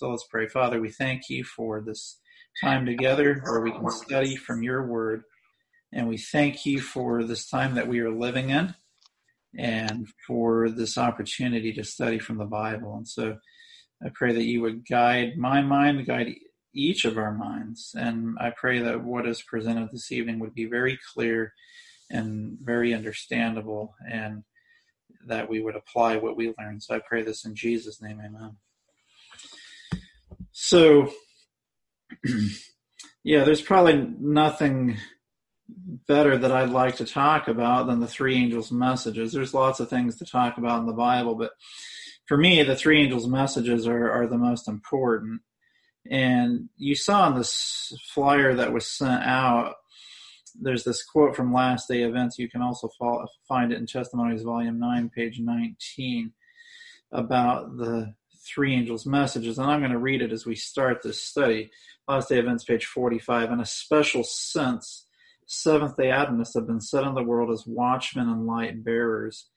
So let's pray. Father, we thank you for this time together where we can study from your word. And we thank you for this time that we are living in and for this opportunity to study from the Bible. And so I pray that you would guide my mind, guide each of our minds. And I pray that what is presented this evening would be very clear and very understandable and that we would apply what we learn. So I pray this in Jesus' name, amen. So, yeah, there's probably nothing better that I'd like to talk about than the three angels' messages. There's lots of things to talk about in the Bible, but for me, the three angels' messages are, are the most important. And you saw in this flyer that was sent out, there's this quote from Last Day Events. You can also find it in Testimonies, Volume 9, page 19, about the three angels' messages. And I'm going to read it as we start this study. Last Day Events, page 45. In a special sense, Seventh day Adventists have been set in the world as watchmen and light bearers.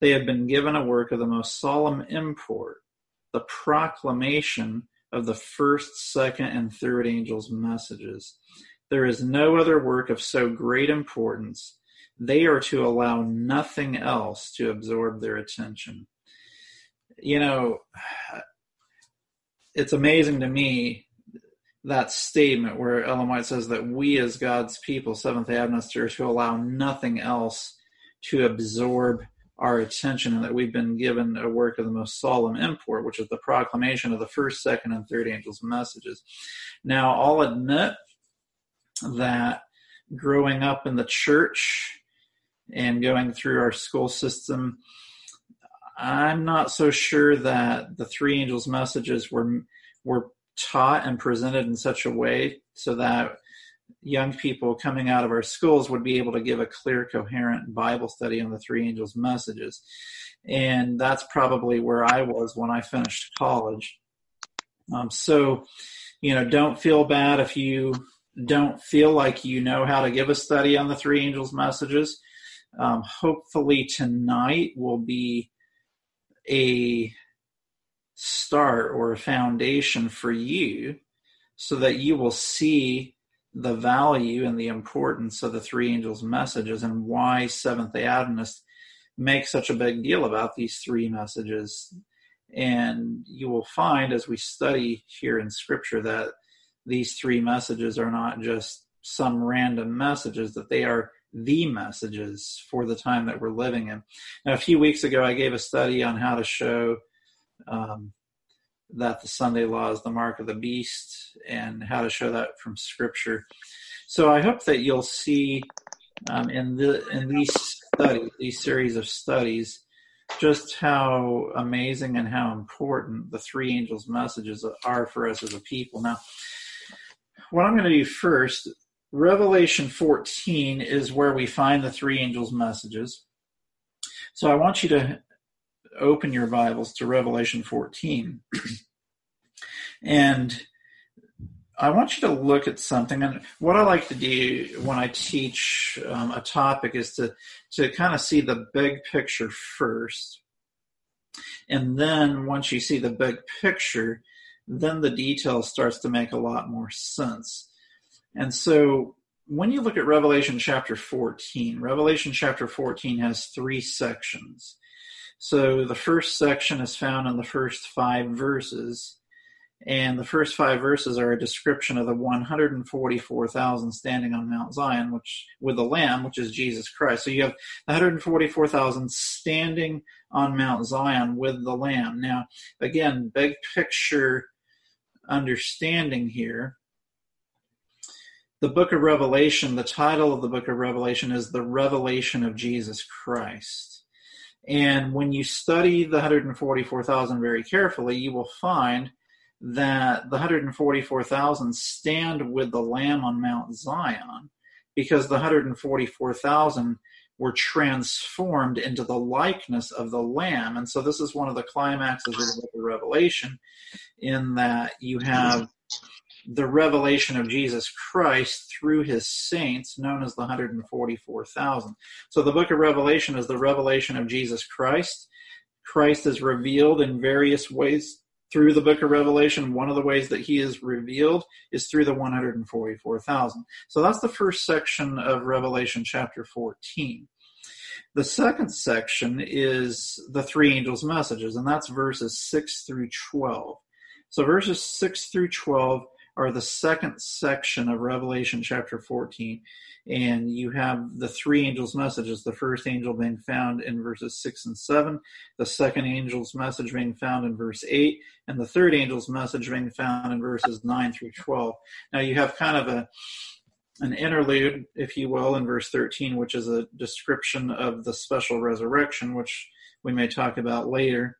They have been given a work of the most solemn import, the proclamation of the first, second, and third angels' messages. There is no other work of so great importance. They are to allow nothing else to absorb their attention. You know, it's amazing to me that statement where Ellen White says that we as God's people, Seventh day Adventists, are to allow nothing else to absorb our attention and that we've been given a work of the most solemn import, which is the proclamation of the first, second, and third angels' messages. Now, I'll admit that growing up in the church and going through our school system, I'm not so sure that the three angels' messages were were taught and presented in such a way so that young people coming out of our schools would be able to give a clear, coherent Bible study on the three angels' messages. And that's probably where I was when I finished college. Um, so, you know, don't feel bad if you don't feel like you know how to give a study on the three angels' messages. Um, hopefully, tonight will be a start or a foundation for you so that you will see the value and the importance of the three angels' messages and why Seventh day Adventists make such a big deal about these three messages. And you will find as we study here in Scripture that these three messages are not just some random messages, that they are the messages for the time that we're living in. Now, a few weeks ago, I gave a study on how to show um, that the Sunday law is the mark of the beast and how to show that from Scripture. So I hope that you'll see um, in the in these studies, these series of studies, just how amazing and how important the three angels' messages are for us as a people. Now, what I'm going to do first, Revelation 14 is where we find the three angels' messages. So I want you to open your Bibles to Revelation 14. and I want you to look at something. And what I like to do when I teach um, a topic is to, to kind of see the big picture first. And then once you see the big picture, then the detail starts to make a lot more sense. And so when you look at Revelation chapter 14, Revelation chapter 14 has three sections. So the first section is found in the first five verses. And the first five verses are a description of the 144,000 standing on Mount Zion, which with the Lamb, which is Jesus Christ. So you have 144,000 standing on Mount Zion with the Lamb. Now, again, big picture understanding here. The book of Revelation, the title of the book of Revelation is The Revelation of Jesus Christ. And when you study the 144,000 very carefully, you will find that the 144,000 stand with the Lamb on Mount Zion because the 144,000 were transformed into the likeness of the Lamb. And so this is one of the climaxes of the book of Revelation in that you have the revelation of Jesus Christ through his saints, known as the 144,000. So the book of Revelation is the revelation of Jesus Christ. Christ is revealed in various ways through the book of Revelation, one of the ways that he is revealed is through the 144,000. So that's the first section of Revelation chapter 14. The second section is the three angels' messages, and that's verses 6 through 12. So verses 6 through 12 are the second section of Revelation chapter 14 and you have the three angels' messages. The first angel being found in verses 6 and 7, the second angel's message being found in verse 8, and the third angel's message being found in verses 9 through 12. Now you have kind of a an interlude, if you will, in verse 13, which is a description of the special resurrection, which we may talk about later.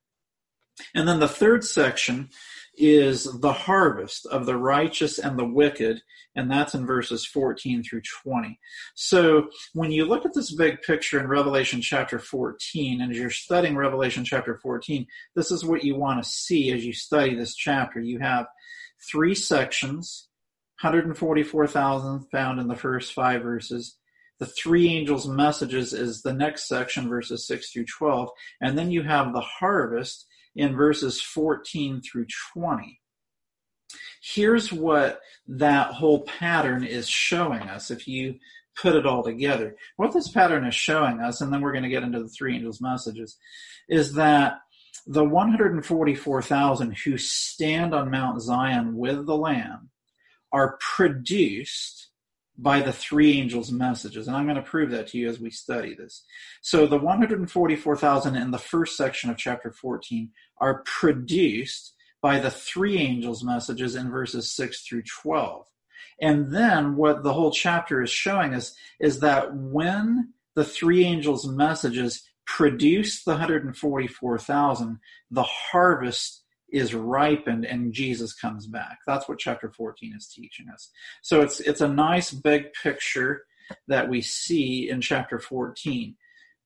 And then the third section is the harvest of the righteous and the wicked, and that's in verses 14 through 20. So when you look at this big picture in Revelation chapter 14, and as you're studying Revelation chapter 14, this is what you want to see as you study this chapter. You have three sections, 144,000 found in the first five verses. The three angels' messages is the next section, verses 6 through 12. And then you have the harvest, in verses 14 through 20. Here's what that whole pattern is showing us if you put it all together. What this pattern is showing us, and then we're going to get into the three angels' messages, is that the 144,000 who stand on Mount Zion with the Lamb are produced by the three angels' messages. And I'm going to prove that to you as we study this. So the 144,000 in the first section of chapter 14 are produced by the three angels' messages in verses 6 through 12. And then what the whole chapter is showing us is that when the three angels' messages produce the 144,000, the harvest is ripened and Jesus comes back. That's what chapter 14 is teaching us. So it's it's a nice big picture that we see in chapter 14.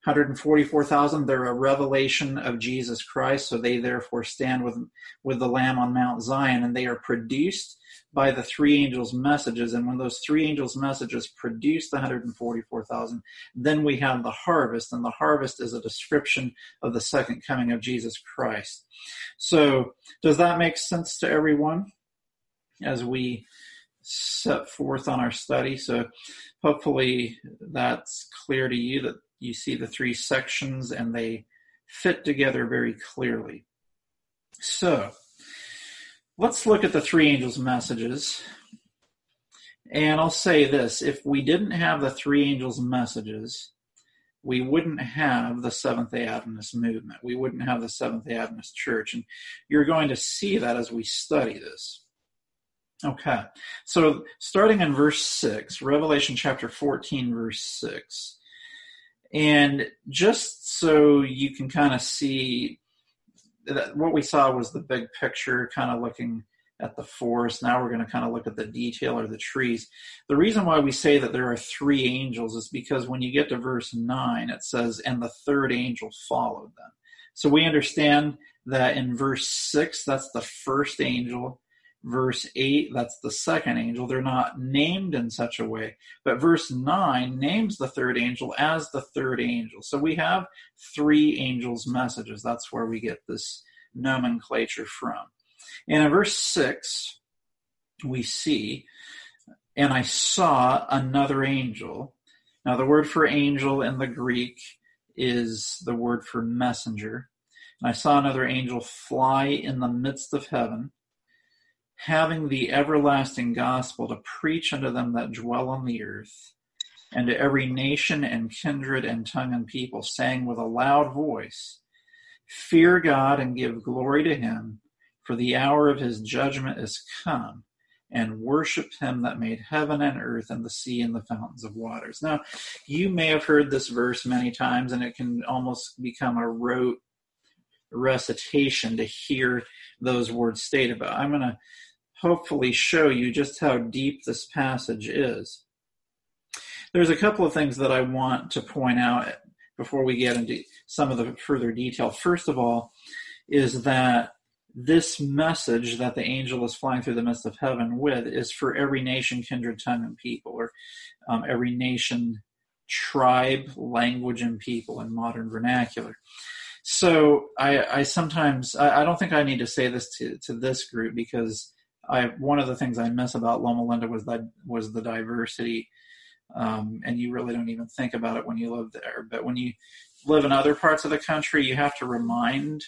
144,000 they're a revelation of Jesus Christ so they therefore stand with with the lamb on Mount Zion and they are produced by the three angels messages and when those three angels messages produce the 144,000 then we have the harvest and the harvest is a description of the second coming of Jesus Christ so does that make sense to everyone as we set forth on our study so hopefully that's clear to you that you see the three sections and they fit together very clearly. So, let's look at the three angels' messages. And I'll say this if we didn't have the three angels' messages, we wouldn't have the Seventh day Adventist movement. We wouldn't have the Seventh day Adventist church. And you're going to see that as we study this. Okay, so starting in verse 6, Revelation chapter 14, verse 6. And just so you can kind of see what we saw was the big picture, kind of looking at the forest. Now we're going to kind of look at the detail or the trees. The reason why we say that there are three angels is because when you get to verse 9, it says, and the third angel followed them. So we understand that in verse 6, that's the first angel verse 8, that's the second angel. They're not named in such a way. But verse 9 names the third angel as the third angel. So we have three angels' messages. That's where we get this nomenclature from. And in verse 6, we see, and I saw another angel. Now, the word for angel in the Greek is the word for messenger. And I saw another angel fly in the midst of heaven having the everlasting gospel to preach unto them that dwell on the earth, and to every nation and kindred and tongue and people, saying with a loud voice, Fear God and give glory to him, for the hour of his judgment is come, and worship him that made heaven and earth and the sea and the fountains of waters. Now, you may have heard this verse many times, and it can almost become a rote recitation to hear those words stated, but I'm going to hopefully show you just how deep this passage is. There's a couple of things that I want to point out before we get into some of the further detail. First of all, is that this message that the angel is flying through the midst of heaven with is for every nation, kindred, tongue, and people, or um, every nation, tribe, language, and people in modern vernacular. So I, I sometimes I, I, don't think I need to say this to, to this group because I one of the things I miss about Loma Linda was that was the diversity, um, and you really don't even think about it when you live there. But when you live in other parts of the country, you have to remind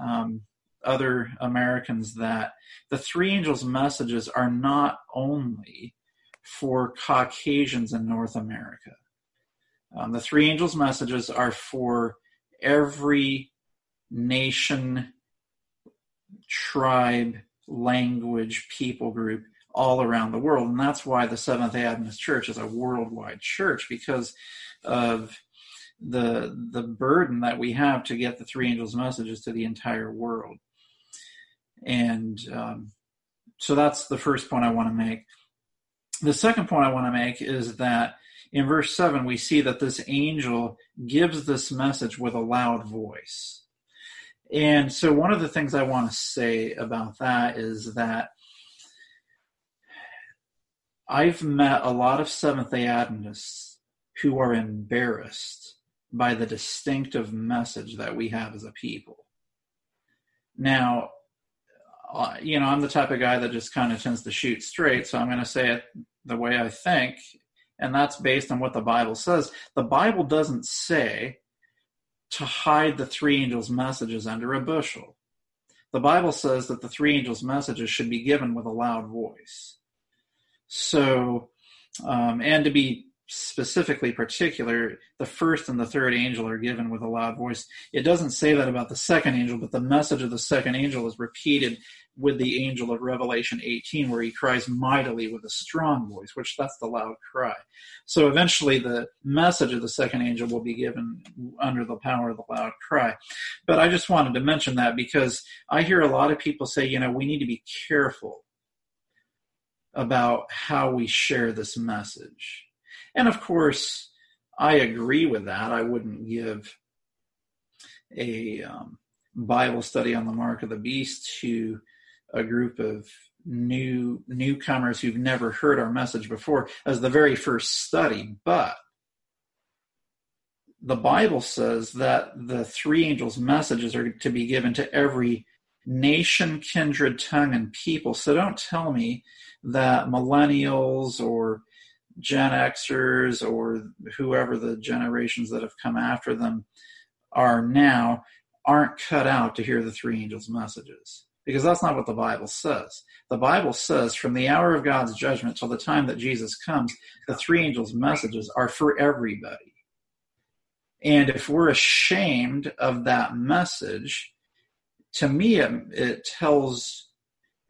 um, other Americans that the three angels' messages are not only for Caucasians in North America. Um, the three angels' messages are for every nation, tribe, language, people group all around the world. And that's why the Seventh day Adventist Church is a worldwide church because of the the burden that we have to get the three angels' messages to the entire world. And um, so that's the first point I want to make. The second point I want to make is that in verse 7, we see that this angel gives this message with a loud voice. And so, one of the things I want to say about that is that I've met a lot of Seventh day Adventists who are embarrassed by the distinctive message that we have as a people. Now, uh, you know, I'm the type of guy that just kind of tends to shoot straight, so I'm going to say it the way I think, and that's based on what the Bible says. The Bible doesn't say to hide the three angels' messages under a bushel. The Bible says that the three angels' messages should be given with a loud voice. So, um, and to be specifically particular, the first and the third angel are given with a loud voice. It doesn't say that about the second angel, but the message of the second angel is repeated with the angel of Revelation 18, where he cries mightily with a strong voice, which that's the loud cry. So eventually the message of the second angel will be given under the power of the loud cry. But I just wanted to mention that because I hear a lot of people say, you know, we need to be careful about how we share this message. And of course, I agree with that. I wouldn't give a um, Bible study on the mark of the beast to a group of new newcomers who've never heard our message before as the very first study but the bible says that the three angels messages are to be given to every nation kindred tongue and people. So don't tell me that millennials or gen xers or whoever the generations that have come after them are now aren't cut out to hear the three angels messages because that's not what the Bible says. The Bible says from the hour of God's judgment till the time that Jesus comes, the three angels' messages are for everybody. And if we're ashamed of that message, to me, it, it tells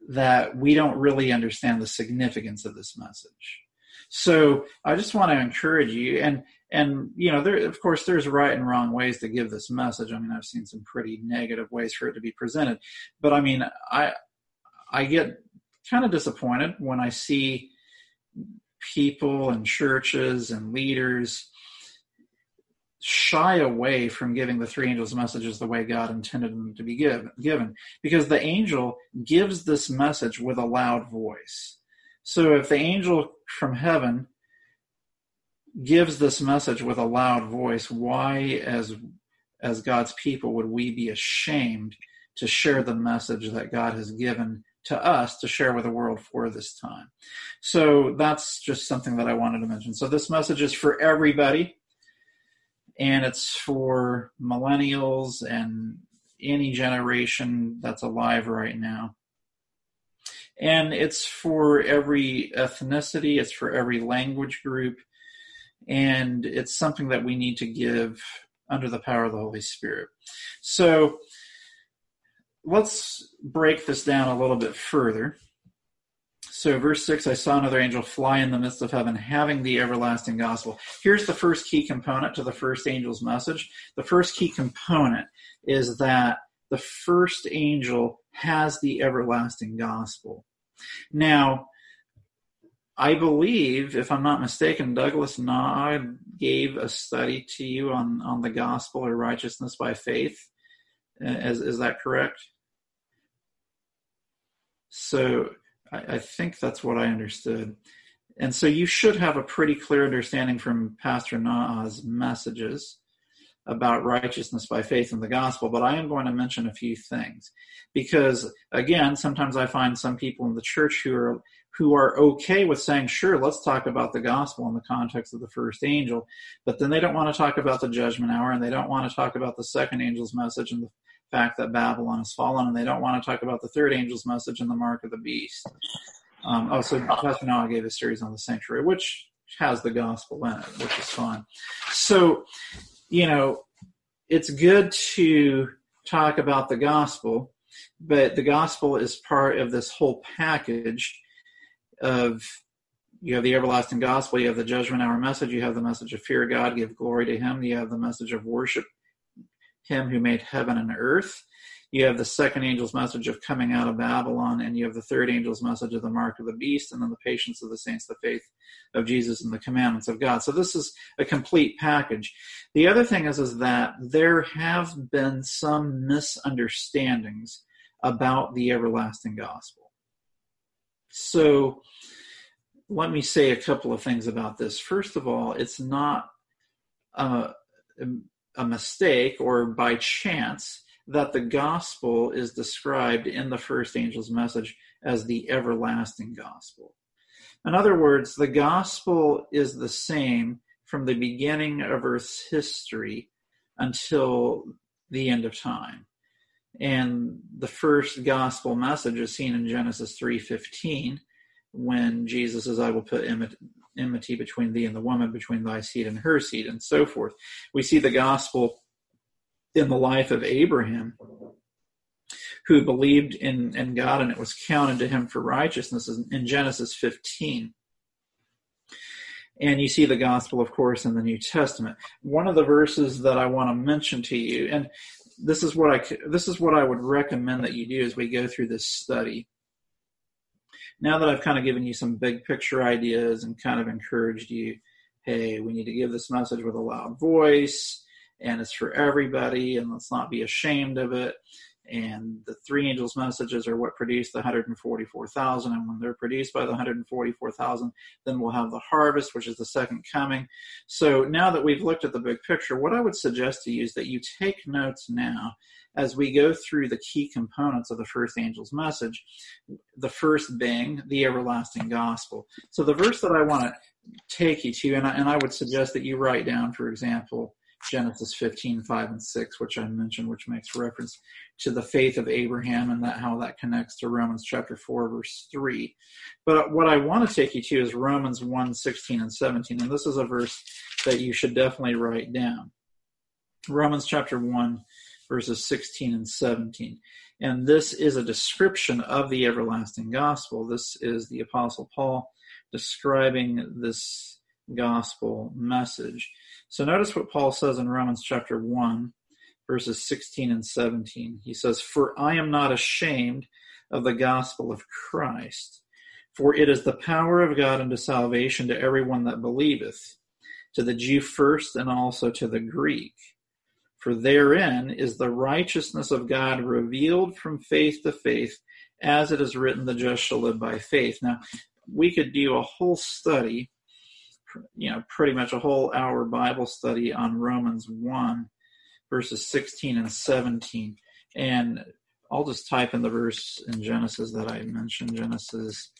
that we don't really understand the significance of this message. So I just want to encourage you, and and you know there of course there's right and wrong ways to give this message. I mean i've seen some pretty negative ways for it to be presented. But i mean i i get kind of disappointed when i see people and churches and leaders shy away from giving the three angels messages the way god intended them to be give, given. Because the angel gives this message with a loud voice. So if the angel from heaven gives this message with a loud voice, why, as as God's people, would we be ashamed to share the message that God has given to us to share with the world for this time? So that's just something that I wanted to mention. So this message is for everybody, and it's for millennials and any generation that's alive right now. And it's for every ethnicity, it's for every language group, and it's something that we need to give under the power of the Holy Spirit. So let's break this down a little bit further. So, verse 6 I saw another angel fly in the midst of heaven, having the everlasting gospel. Here's the first key component to the first angel's message. The first key component is that the first angel has the everlasting gospel. Now, I believe, if I'm not mistaken, Douglas Naud gave a study to you on, on the gospel or righteousness by faith. Uh, is, is that correct? So I, I think that's what I understood. And so you should have a pretty clear understanding from Pastor Na's messages about righteousness by faith in the gospel, but I am going to mention a few things because again, sometimes I find some people in the church who are who are okay with saying, sure, let's talk about the gospel in the context of the first angel, but then they don't want to talk about the judgment hour and they don't want to talk about the second angel's message and the fact that Babylon has fallen, and they don't want to talk about the third angel's message and the mark of the beast. Um, oh, so Pastor Noah gave a series on the sanctuary, which has the gospel in it, which is fun. So, you know, it's good to talk about the gospel, but the gospel is part of this whole package of you have the everlasting gospel, you have the judgment hour message, you have the message of fear God, give glory to Him, you have the message of worship Him who made heaven and earth. You have the second angel's message of coming out of Babylon, and you have the third angel's message of the mark of the beast, and then the patience of the saints, the faith of Jesus, and the commandments of God. So this is a complete package. The other thing is, is that there have been some misunderstandings about the everlasting gospel. So let me say a couple of things about this. First of all, it's not uh, a, a mistake or by chance that the gospel is described in the first angel's message as the everlasting gospel. In other words, the gospel is the same from the beginning of Earth's history until the end of time. And the first gospel message is seen in Genesis 3:15 when Jesus says, I will put enmity between thee and the woman, between thy seed and her seed, and so forth. We see the gospel in the life of Abraham, who believed in, in God and it was counted to him for righteousness in Genesis 15. And you see the gospel, of course, in the New Testament. One of the verses that I want to mention to you, and this is what I this is what I would recommend that you do as we go through this study now that I've kind of given you some big picture ideas and kind of encouraged you, hey, we need to give this message with a loud voice and it's for everybody and let's not be ashamed of it. And the three angels' messages are what produce the 144,000. And when they're produced by the 144,000, then we'll have the harvest, which is the second coming. So now that we've looked at the big picture, what I would suggest to you is that you take notes now as we go through the key components of the first angel's message, the first being the everlasting gospel. So the verse that I want to take you to, and I, and I would suggest that you write down, for example, Genesis 15, 5 and 6, which I mentioned, which makes reference to the faith of Abraham and that how that connects to Romans chapter 4, verse 3. But what I want to take you to is Romans 1, 16 and 17. And this is a verse that you should definitely write down. Romans chapter 1, verses 16 and 17. And this is a description of the everlasting gospel. This is the Apostle Paul describing this gospel message. So notice what Paul says in Romans chapter 1, verses 16 and 17. He says, For I am not ashamed of the gospel of Christ, for it is the power of God unto salvation to everyone that believeth, to the Jew first and also to the Greek. For therein is the righteousness of God revealed from faith to faith, as it is written, the just shall live by faith. Now, we could do a whole study, you know, pretty much a whole hour Bible study on Romans 1, verses 16 and 17. And I'll just type in the verse in Genesis that I mentioned, Genesis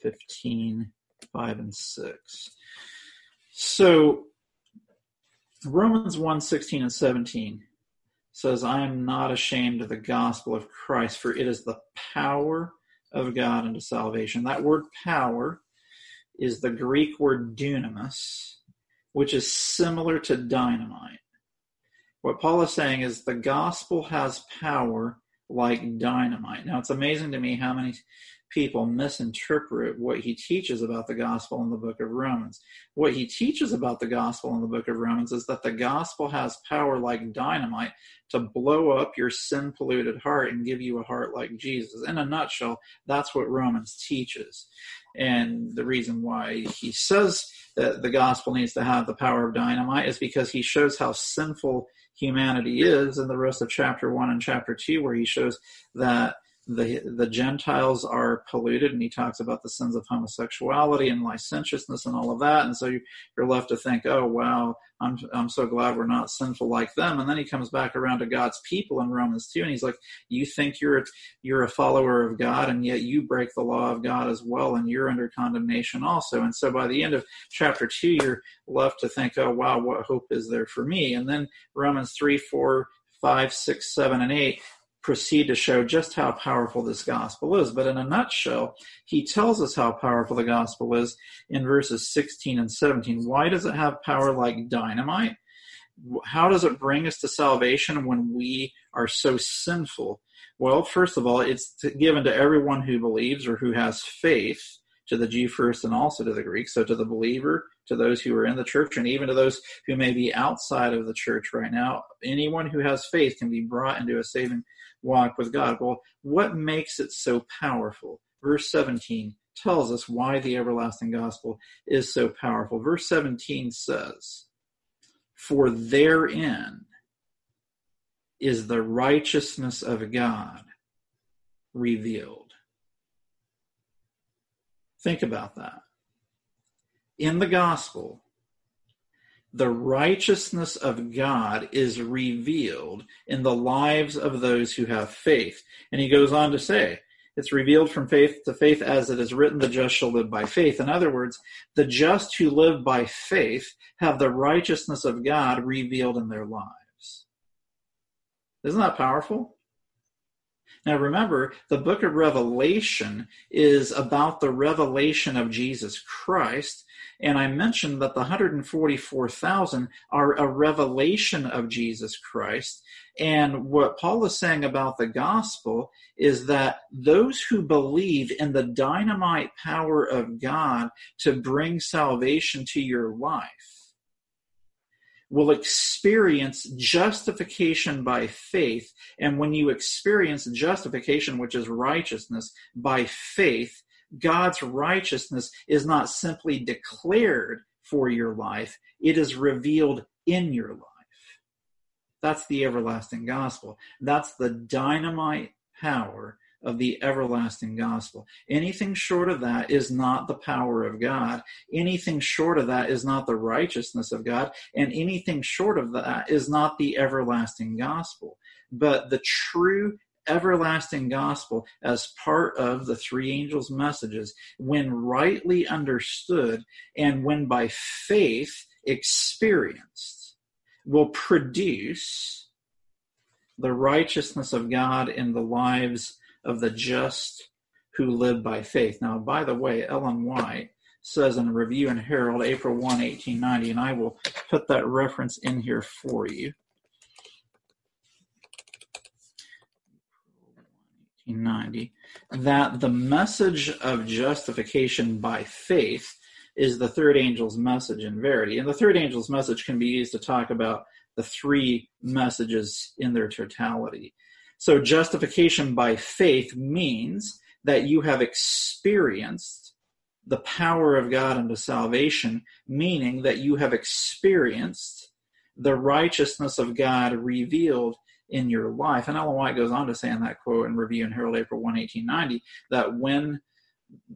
15, 5 and 6. So Romans 1 16 and 17 says, I am not ashamed of the gospel of Christ, for it is the power of God unto salvation. That word power is the Greek word dunamis, which is similar to dynamite. What Paul is saying is the gospel has power like dynamite. Now, it's amazing to me how many people misinterpret what he teaches about the gospel in the book of Romans. What he teaches about the gospel in the book of Romans is that the gospel has power like dynamite to blow up your sin polluted heart and give you a heart like Jesus. In a nutshell, that's what Romans teaches. And the reason why he says that the gospel needs to have the power of dynamite is because he shows how sinful humanity is in the rest of chapter 1 and chapter 2, where he shows that the the Gentiles are polluted, and he talks about the sins of homosexuality and licentiousness and all of that. And so you're left to think, oh wow, I'm I'm so glad we're not sinful like them. And then he comes back around to God's people in Romans two, and he's like, you think you're you're a follower of God, and yet you break the law of God as well, and you're under condemnation also. And so by the end of chapter two, you're left to think, oh wow, what hope is there for me? And then Romans three, four, five, six, seven, and eight proceed to show just how powerful this gospel is. But in a nutshell, he tells us how powerful the gospel is in verses 16 and 17. Why does it have power like dynamite? How does it bring us to salvation when we are so sinful? Well, first of all, it's given to everyone who believes or who has faith, to the Jew first and also to the Greek. So to the believer, to those who are in the church, and even to those who may be outside of the church right now, anyone who has faith can be brought into a saving walk with God. Well, what makes it so powerful? Verse 17 tells us why the everlasting gospel is so powerful. Verse 17 says, For therein is the righteousness of God revealed. Think about that. In the gospel, the righteousness of God is revealed in the lives of those who have faith. And he goes on to say, it's revealed from faith to faith as it is written, the just shall live by faith. In other words, the just who live by faith have the righteousness of God revealed in their lives. Isn't that powerful? Now remember, the book of Revelation is about the revelation of Jesus Christ, and I mentioned that the 144,000 are a revelation of Jesus Christ. And what Paul is saying about the gospel is that those who believe in the dynamite power of God to bring salvation to your life will experience justification by faith. And when you experience justification, which is righteousness, by faith, God's righteousness is not simply declared for your life, it is revealed in your life. That's the everlasting gospel. That's the dynamite power of the everlasting gospel. Anything short of that is not the power of God. Anything short of that is not the righteousness of God. And anything short of that is not the everlasting gospel. But the true everlasting gospel as part of the three angels' messages, when rightly understood and when by faith experienced, will produce the righteousness of God in the lives of the just who live by faith. Now, by the way, Ellen White says in a Review and Herald, April 1, 1890, and I will put that reference in here for you. 1990, that the message of justification by faith is the third angel's message in verity. And the third angel's message can be used to talk about the three messages in their totality. So, justification by faith means that you have experienced the power of God unto salvation, meaning that you have experienced the righteousness of God revealed in your life. And Ellen White goes on to say in that quote in Review and Herald, April 1, 1890, that when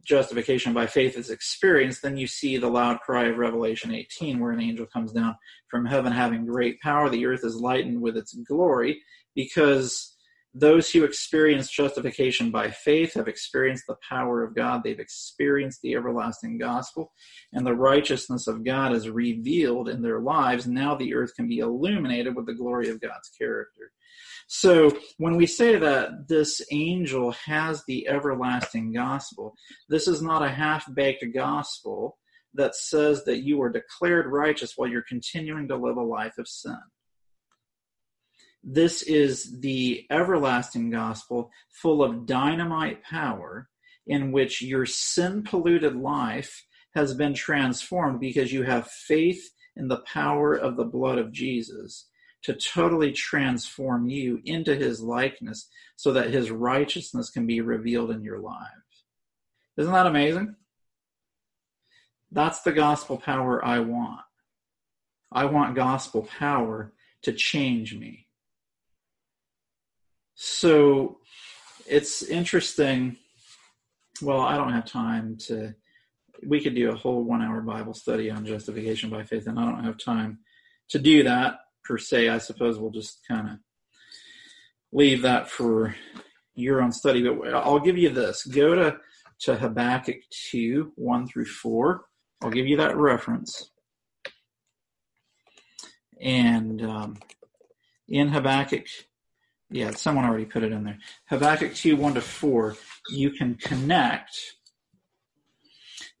justification by faith is experienced, then you see the loud cry of Revelation 18, where an angel comes down from heaven having great power. The earth is lightened with its glory because those who experience justification by faith have experienced the power of God. They've experienced the everlasting gospel, and the righteousness of God is revealed in their lives. Now the earth can be illuminated with the glory of God's character. So when we say that this angel has the everlasting gospel, this is not a half baked gospel that says that you are declared righteous while you're continuing to live a life of sin. This is the everlasting gospel full of dynamite power in which your sin polluted life has been transformed because you have faith in the power of the blood of Jesus to totally transform you into his likeness so that his righteousness can be revealed in your lives. Isn't that amazing? That's the gospel power I want. I want gospel power to change me. So it's interesting. Well, I don't have time to. We could do a whole one-hour Bible study on justification by faith, and I don't have time to do that per se. I suppose we'll just kind of leave that for your own study. But I'll give you this: go to to Habakkuk two one through four. I'll give you that reference. And um, in Habakkuk, yeah, someone already put it in there. Habakkuk 2 1 to 4, you can connect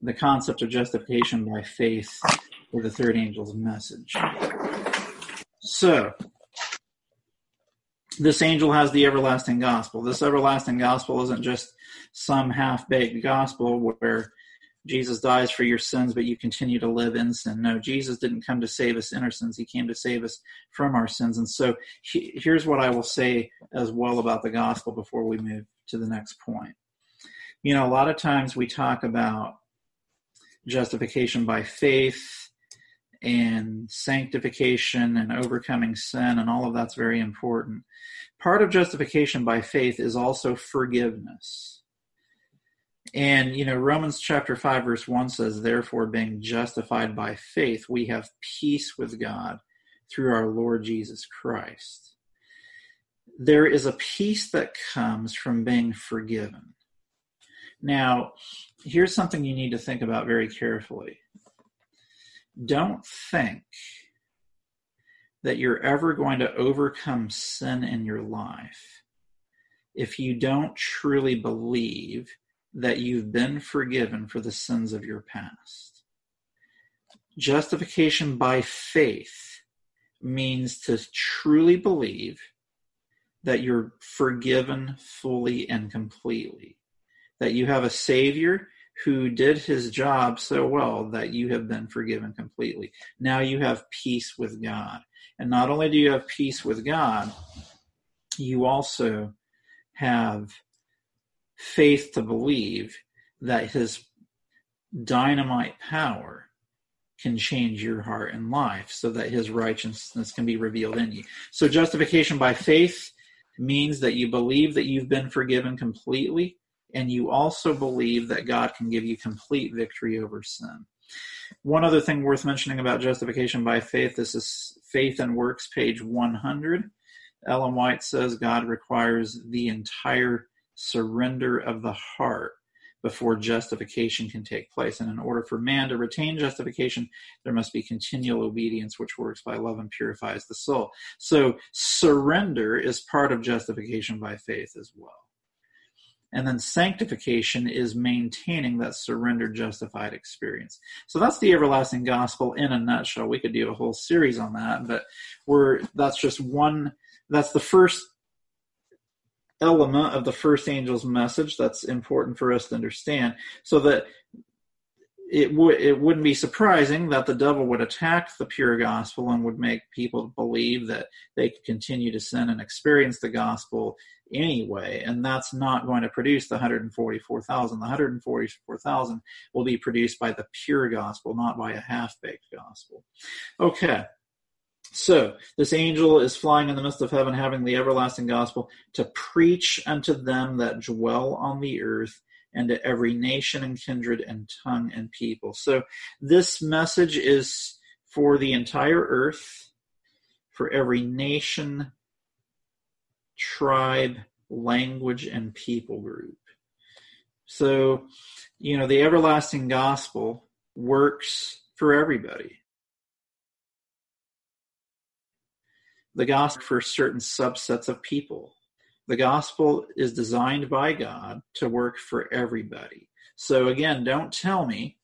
the concept of justification by faith with the third angel's message. So, this angel has the everlasting gospel. This everlasting gospel isn't just some half baked gospel where Jesus dies for your sins, but you continue to live in sin. No, Jesus didn't come to save us in our sins. He came to save us from our sins. And so he, here's what I will say as well about the gospel before we move to the next point. You know, a lot of times we talk about justification by faith and sanctification and overcoming sin, and all of that's very important. Part of justification by faith is also forgiveness and, you know, Romans chapter 5, verse 1 says, Therefore, being justified by faith, we have peace with God through our Lord Jesus Christ. There is a peace that comes from being forgiven. Now, here's something you need to think about very carefully. Don't think that you're ever going to overcome sin in your life if you don't truly believe that you've been forgiven for the sins of your past. Justification by faith means to truly believe that you're forgiven fully and completely, that you have a Savior who did his job so well that you have been forgiven completely. Now you have peace with God. And not only do you have peace with God, you also have faith to believe that his dynamite power can change your heart and life so that his righteousness can be revealed in you. So justification by faith means that you believe that you've been forgiven completely and you also believe that God can give you complete victory over sin. One other thing worth mentioning about justification by faith this is Faith and Works, page 100. Ellen White says God requires the entire surrender of the heart before justification can take place. And in order for man to retain justification, there must be continual obedience, which works by love and purifies the soul. So surrender is part of justification by faith as well. And then sanctification is maintaining that surrendered, justified experience. So that's the everlasting gospel in a nutshell. We could do a whole series on that, but we're that's just one. That's the first element of the first angel's message that's important for us to understand so that it would it wouldn't be surprising that the devil would attack the pure gospel and would make people believe that they could continue to sin and experience the gospel anyway. And that's not going to produce the 144,000 the 144,000 will be produced by the pure gospel not by a half-baked gospel. Okay so, this angel is flying in the midst of heaven, having the everlasting gospel to preach unto them that dwell on the earth and to every nation and kindred and tongue and people. So, this message is for the entire earth, for every nation, tribe, language, and people group. So, you know, the everlasting gospel works for everybody. The gospel for certain subsets of people. The gospel is designed by God to work for everybody. So again, don't tell me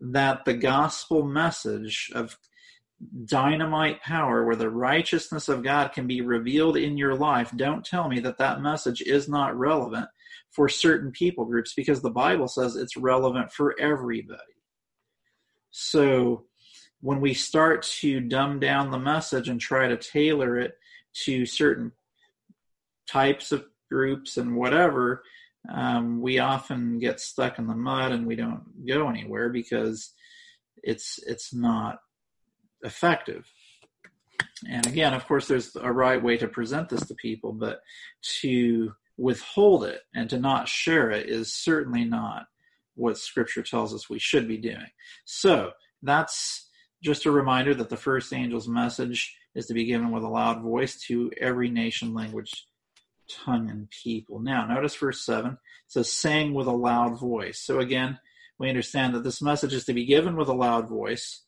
that the gospel message of dynamite power where the righteousness of God can be revealed in your life, don't tell me that that message is not relevant for certain people groups because the Bible says it's relevant for everybody. So when we start to dumb down the message and try to tailor it to certain types of groups and whatever, um, we often get stuck in the mud and we don't go anywhere because it's it's not effective. And again, of course, there's a right way to present this to people, but to withhold it and to not share it is certainly not what Scripture tells us we should be doing. So that's just a reminder that the first angel's message is to be given with a loud voice to every nation, language, tongue, and people. Now, notice verse 7 it says, saying with a loud voice. So again, we understand that this message is to be given with a loud voice.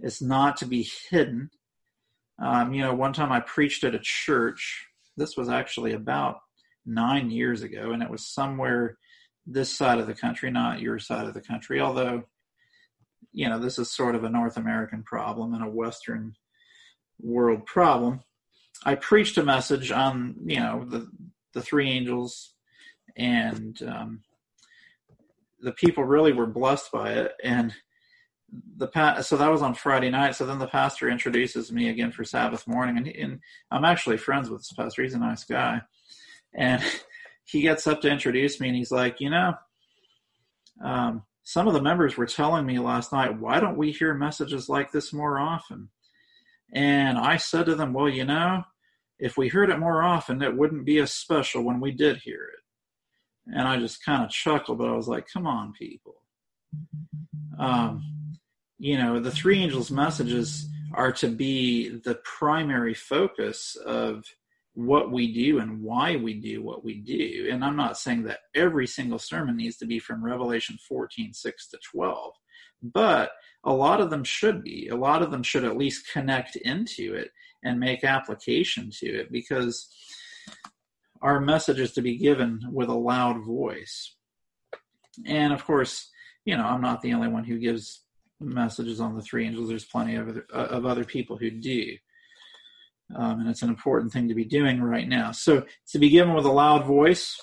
It's not to be hidden. Um, you know, one time I preached at a church. This was actually about nine years ago, and it was somewhere this side of the country, not your side of the country. Although, you know, this is sort of a North American problem and a Western world problem. I preached a message on, you know, the the three angels, and um, the people really were blessed by it. And the pa- so that was on Friday night. So then the pastor introduces me again for Sabbath morning, and, and I'm actually friends with this pastor. He's a nice guy, and he gets up to introduce me, and he's like, you know, um, some of the members were telling me last night, why don't we hear messages like this more often? And I said to them, well, you know, if we heard it more often, it wouldn't be as special when we did hear it. And I just kind of chuckled, but I was like, come on, people. Um, you know, the three angels' messages are to be the primary focus of what we do and why we do what we do. And I'm not saying that every single sermon needs to be from Revelation 14, 6 to 12, but a lot of them should be. A lot of them should at least connect into it and make application to it because our message is to be given with a loud voice. And of course, you know, I'm not the only one who gives messages on the three angels. There's plenty of other, of other people who do. Um, and it's an important thing to be doing right now. So to be given with a loud voice.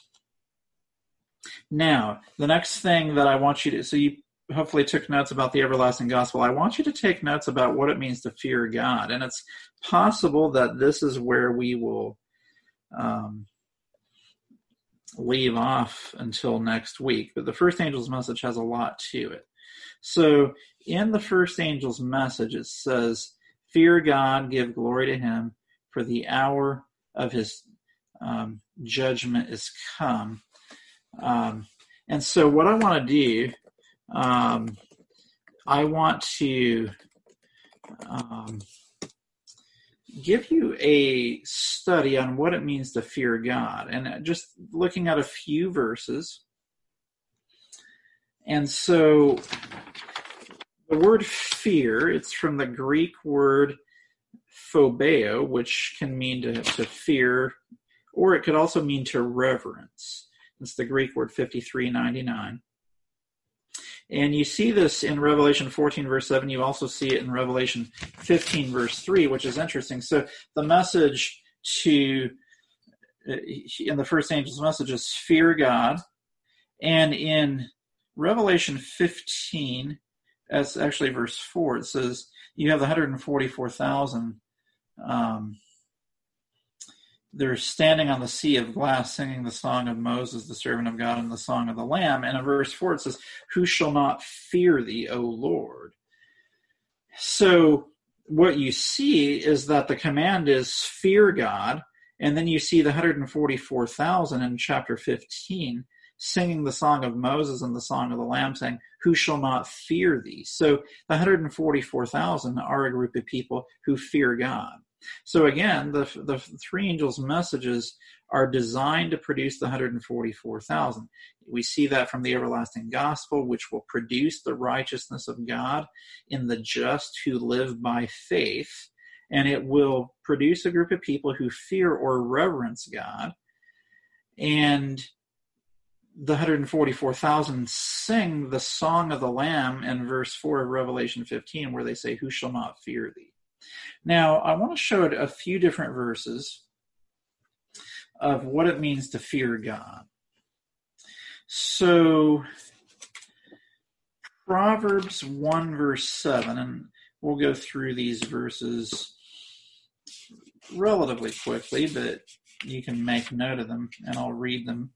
Now, the next thing that I want you to, so you hopefully took notes about the everlasting gospel. I want you to take notes about what it means to fear God. And it's possible that this is where we will um, leave off until next week. But the first angel's message has a lot to it. So in the first angel's message, it says, Fear God, give glory to him, for the hour of his um, judgment is come. Um, and so, what I want to do, um, I want to um, give you a study on what it means to fear God, and just looking at a few verses. And so, the word fear, it's from the Greek word phobeo, which can mean to, to fear, or it could also mean to reverence. It's the Greek word 5399. And you see this in Revelation 14, verse 7. You also see it in Revelation 15, verse 3, which is interesting. So the message to, uh, in the first angel's message is fear God. And in Revelation 15, that's actually verse 4. It says, You have the 144,000. Um, they're standing on the sea of glass singing the song of Moses, the servant of God, and the song of the Lamb. And in verse 4, it says, Who shall not fear thee, O Lord? So what you see is that the command is fear God. And then you see the 144,000 in chapter 15 singing the song of Moses and the song of the Lamb, saying, Who shall not fear thee? So the 144,000 are a group of people who fear God. So again, the, the three angels' messages are designed to produce the 144,000. We see that from the everlasting gospel, which will produce the righteousness of God in the just who live by faith. And it will produce a group of people who fear or reverence God. And the 144,000 sing the song of the Lamb in verse 4 of Revelation 15, where they say, Who shall not fear thee? Now, I want to show it a few different verses of what it means to fear God. So, Proverbs 1, verse 7, and we'll go through these verses relatively quickly, but you can make note of them and I'll read them.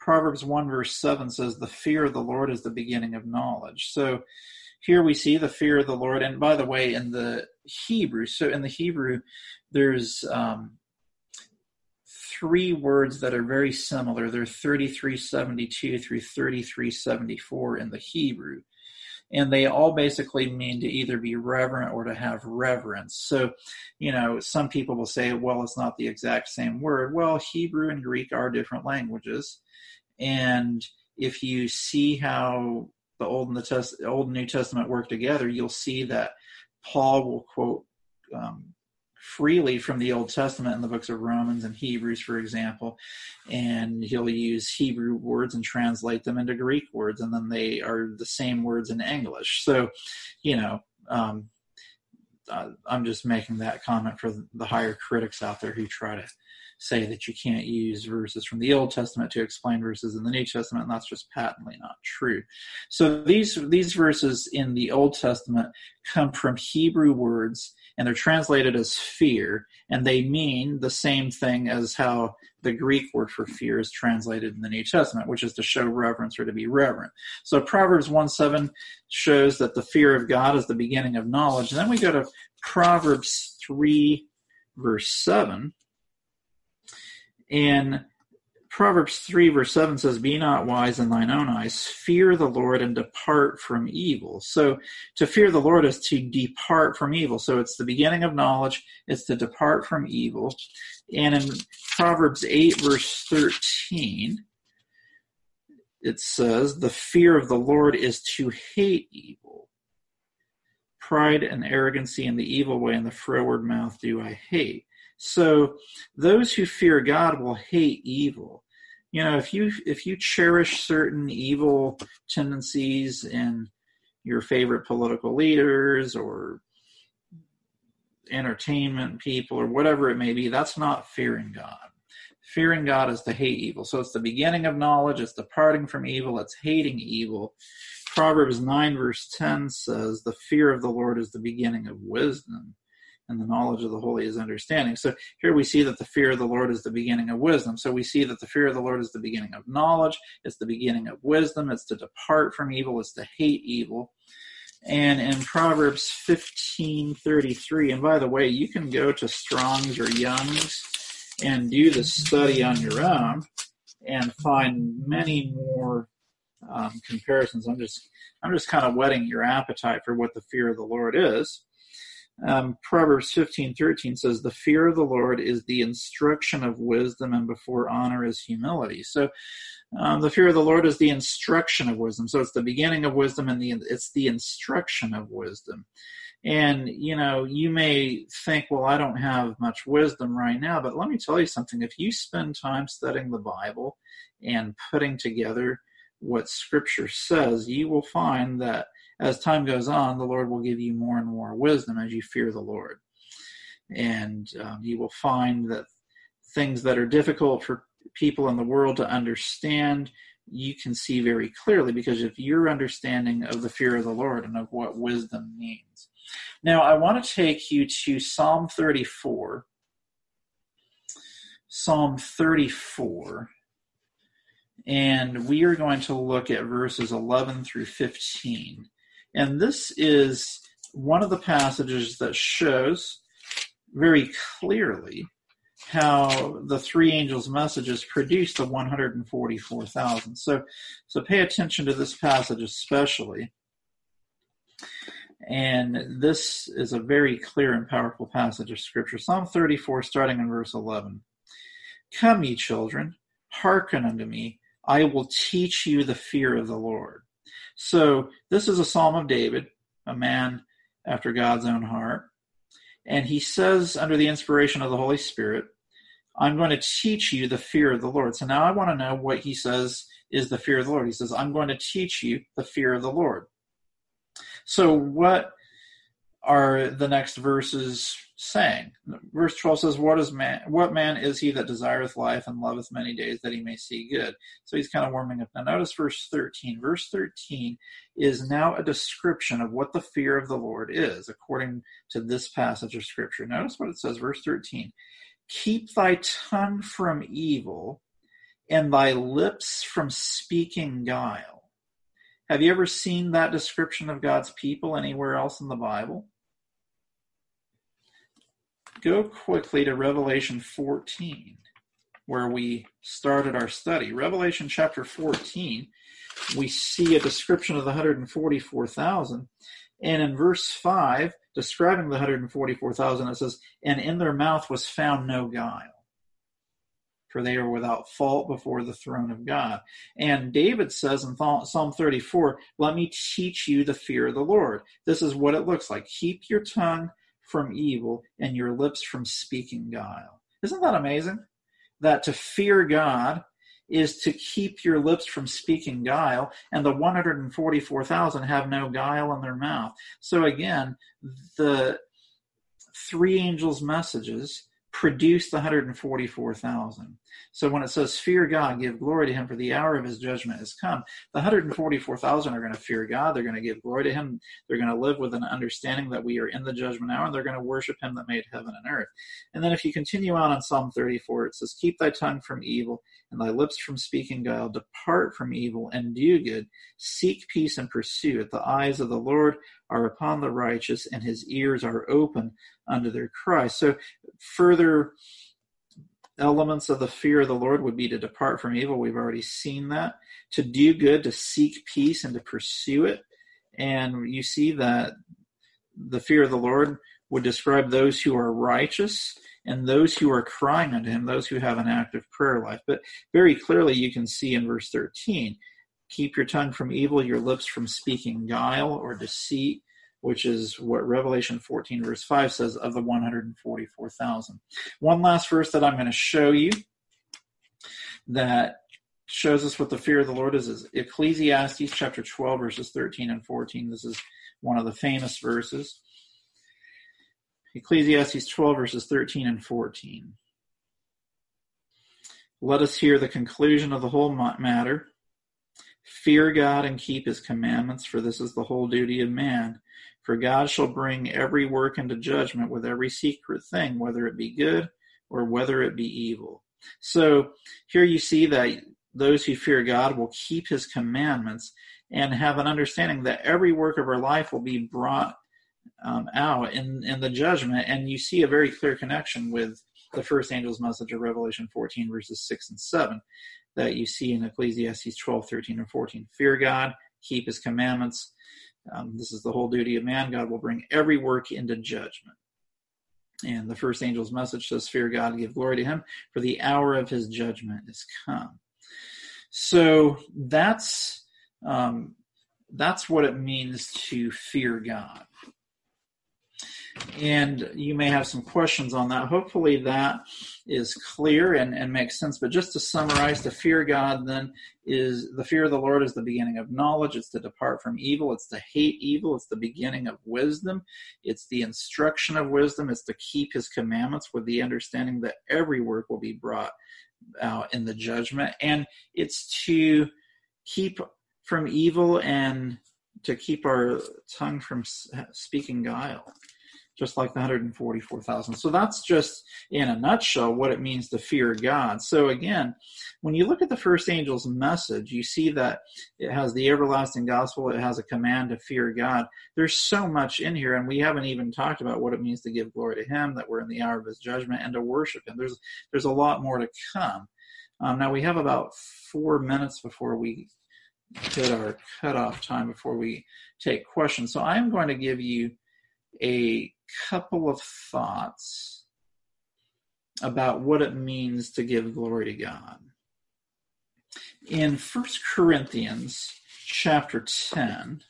Proverbs 1 verse 7 says, The fear of the Lord is the beginning of knowledge. So here we see the fear of the Lord. And by the way, in the Hebrew, so in the Hebrew, there's um, three words that are very similar. They're 3372 through 3374 in the Hebrew. And they all basically mean to either be reverent or to have reverence. So, you know, some people will say, well, it's not the exact same word. Well, Hebrew and Greek are different languages. And if you see how the Old and the Test, Old and New Testament work together, you'll see that Paul will quote um, freely from the Old Testament in the books of Romans and Hebrews, for example, and he'll use Hebrew words and translate them into Greek words, and then they are the same words in English. So, you know, um, I'm just making that comment for the higher critics out there who try to say that you can't use verses from the Old Testament to explain verses in the New Testament, and that's just patently not true. So these these verses in the Old Testament come from Hebrew words and they're translated as fear, and they mean the same thing as how the Greek word for fear is translated in the New Testament, which is to show reverence or to be reverent. So Proverbs 1 7 shows that the fear of God is the beginning of knowledge. And then we go to Proverbs 3, verse 7. And Proverbs 3, verse 7 says, Be not wise in thine own eyes, fear the Lord and depart from evil. So to fear the Lord is to depart from evil. So it's the beginning of knowledge, it's to depart from evil. And in Proverbs 8, verse 13, it says, The fear of the Lord is to hate evil. Pride and arrogancy and the evil way and the froward mouth do I hate. So those who fear God will hate evil. You know, if you if you cherish certain evil tendencies in your favorite political leaders or entertainment people or whatever it may be, that's not fearing God. Fearing God is to hate evil. So it's the beginning of knowledge, it's departing from evil, it's hating evil. Proverbs 9, verse 10 says, The fear of the Lord is the beginning of wisdom and the knowledge of the holy is understanding. So here we see that the fear of the Lord is the beginning of wisdom. So we see that the fear of the Lord is the beginning of knowledge, it's the beginning of wisdom, it's to depart from evil, it's to hate evil. And in Proverbs 15:33, and by the way, you can go to Strong's or Young's and do the study on your own and find many more um, comparisons. I'm just I'm just kind of whetting your appetite for what the fear of the Lord is. Um, Proverbs fifteen thirteen says, The fear of the Lord is the instruction of wisdom, and before honor is humility. So, um, the fear of the Lord is the instruction of wisdom. So, it's the beginning of wisdom, and the it's the instruction of wisdom. And, you know, you may think, well, I don't have much wisdom right now, but let me tell you something. If you spend time studying the Bible and putting together what Scripture says, you will find that as time goes on, the Lord will give you more and more wisdom as you fear the Lord. And um, you will find that things that are difficult for people in the world to understand, you can see very clearly because of your understanding of the fear of the Lord and of what wisdom means. Now, I want to take you to Psalm 34. Psalm 34. And we are going to look at verses 11 through 15. And this is one of the passages that shows very clearly how the three angels' messages produced the 144,000. So, so pay attention to this passage especially. And this is a very clear and powerful passage of Scripture. Psalm 34, starting in verse 11. Come, ye children, hearken unto me. I will teach you the fear of the Lord. So this is a Psalm of David, a man after God's own heart. And he says, under the inspiration of the Holy Spirit, I'm going to teach you the fear of the Lord. So now I want to know what he says is the fear of the Lord. He says, I'm going to teach you the fear of the Lord. So, what are the next verses saying? Verse 12 says, What is man what man is he that desireth life and loveth many days that he may see good? So he's kind of warming up. Now notice verse 13. Verse 13 is now a description of what the fear of the Lord is, according to this passage of scripture. Notice what it says, verse 13. Keep thy tongue from evil and thy lips from speaking guile. Have you ever seen that description of God's people anywhere else in the Bible? Go quickly to Revelation 14. where we started our study. Revelation chapter 14, we see a description of the 144,000. And in verse 5, describing the 144,000, it says, And in their mouth was found no guile for they are without fault before the throne of God. And David says in Psalm 34, Let me teach you the fear of the Lord. This is what it looks like. Keep your tongue from evil and your lips from speaking guile. Isn't that amazing? That to fear God is to keep your lips from speaking guile, and the 144,000 have no guile in their mouth. So again, the three angels' messages produced the 144,000. So when it says fear God, give glory to him for the hour of his judgment has come, the 144,000 are going to fear God. They're going to give glory to him. They're going to live with an understanding that we are in the judgment hour and they're going to worship him that made heaven and earth. And then if you continue on in Psalm 34, it says, keep thy tongue from evil and thy lips from speaking guile. Depart from evil and do good. Seek peace and pursue it. The eyes of the Lord are upon the righteous and his ears are open unto their cry. So further elements of the fear of the Lord would be to depart from evil. We've already seen that. To do good, to seek peace, and to pursue it. And you see that the fear of the Lord would describe those who are righteous and those who are crying unto him, those who have an active prayer life. But very clearly, you can see in verse 13 keep your tongue from evil, your lips from speaking guile or deceit which is what Revelation 14, verse 5 says of the 144,000. One last verse that I'm going to show you that shows us what the fear of the Lord is is Ecclesiastes chapter 12, verses 13 and 14. This is one of the famous verses. Ecclesiastes 12, verses 13 and 14. Let us hear the conclusion of the whole matter. Fear God and keep his commandments, for this is the whole duty of man. For God shall bring every work into judgment with every secret thing, whether it be good or whether it be evil. So here you see that those who fear God will keep his commandments and have an understanding that every work of our life will be brought um, out in, in the judgment. And you see a very clear connection with the first angel's message of Revelation 14, verses 6 and 7, that you see in Ecclesiastes 12, 13, and 14. Fear God, keep his commandments, um, this is the whole duty of man. God will bring every work into judgment. And the first angel's message says, Fear God, give glory to him, for the hour of his judgment is come. So that's um, that's what it means to fear God and you may have some questions on that. Hopefully, that is clear and, and makes sense. But just to summarize, to fear God then is the fear of the Lord is the beginning of knowledge. It's to depart from evil. It's to hate evil. It's the beginning of wisdom. It's the instruction of wisdom. It's to keep His commandments with the understanding that every work will be brought out in the judgment. And it's to keep from evil and to keep our tongue from speaking guile just like the 144,000. So that's just in a nutshell what it means to fear God. So again, when you look at the first angel's message, you see that it has the everlasting gospel, it has a command to fear God. There's so much in here, and we haven't even talked about what it means to give glory to Him, that we're in the hour of His judgment, and to worship Him. There's there's a lot more to come. Um, now we have about four minutes before we hit our cutoff time before we take questions. So I'm going to give you a couple of thoughts about what it means to give glory to God. In 1 Corinthians chapter 10,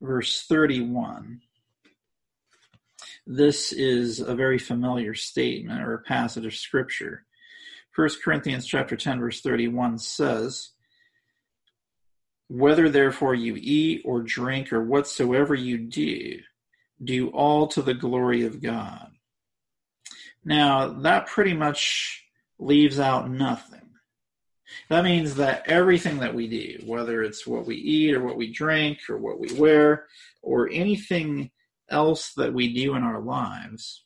verse 31, this is a very familiar statement or a passage of scripture. 1 Corinthians chapter 10 verse 31 says, Whether therefore you eat or drink or whatsoever you do, do all to the glory of God. Now, that pretty much leaves out nothing. That means that everything that we do, whether it's what we eat or what we drink or what we wear or anything else that we do in our lives,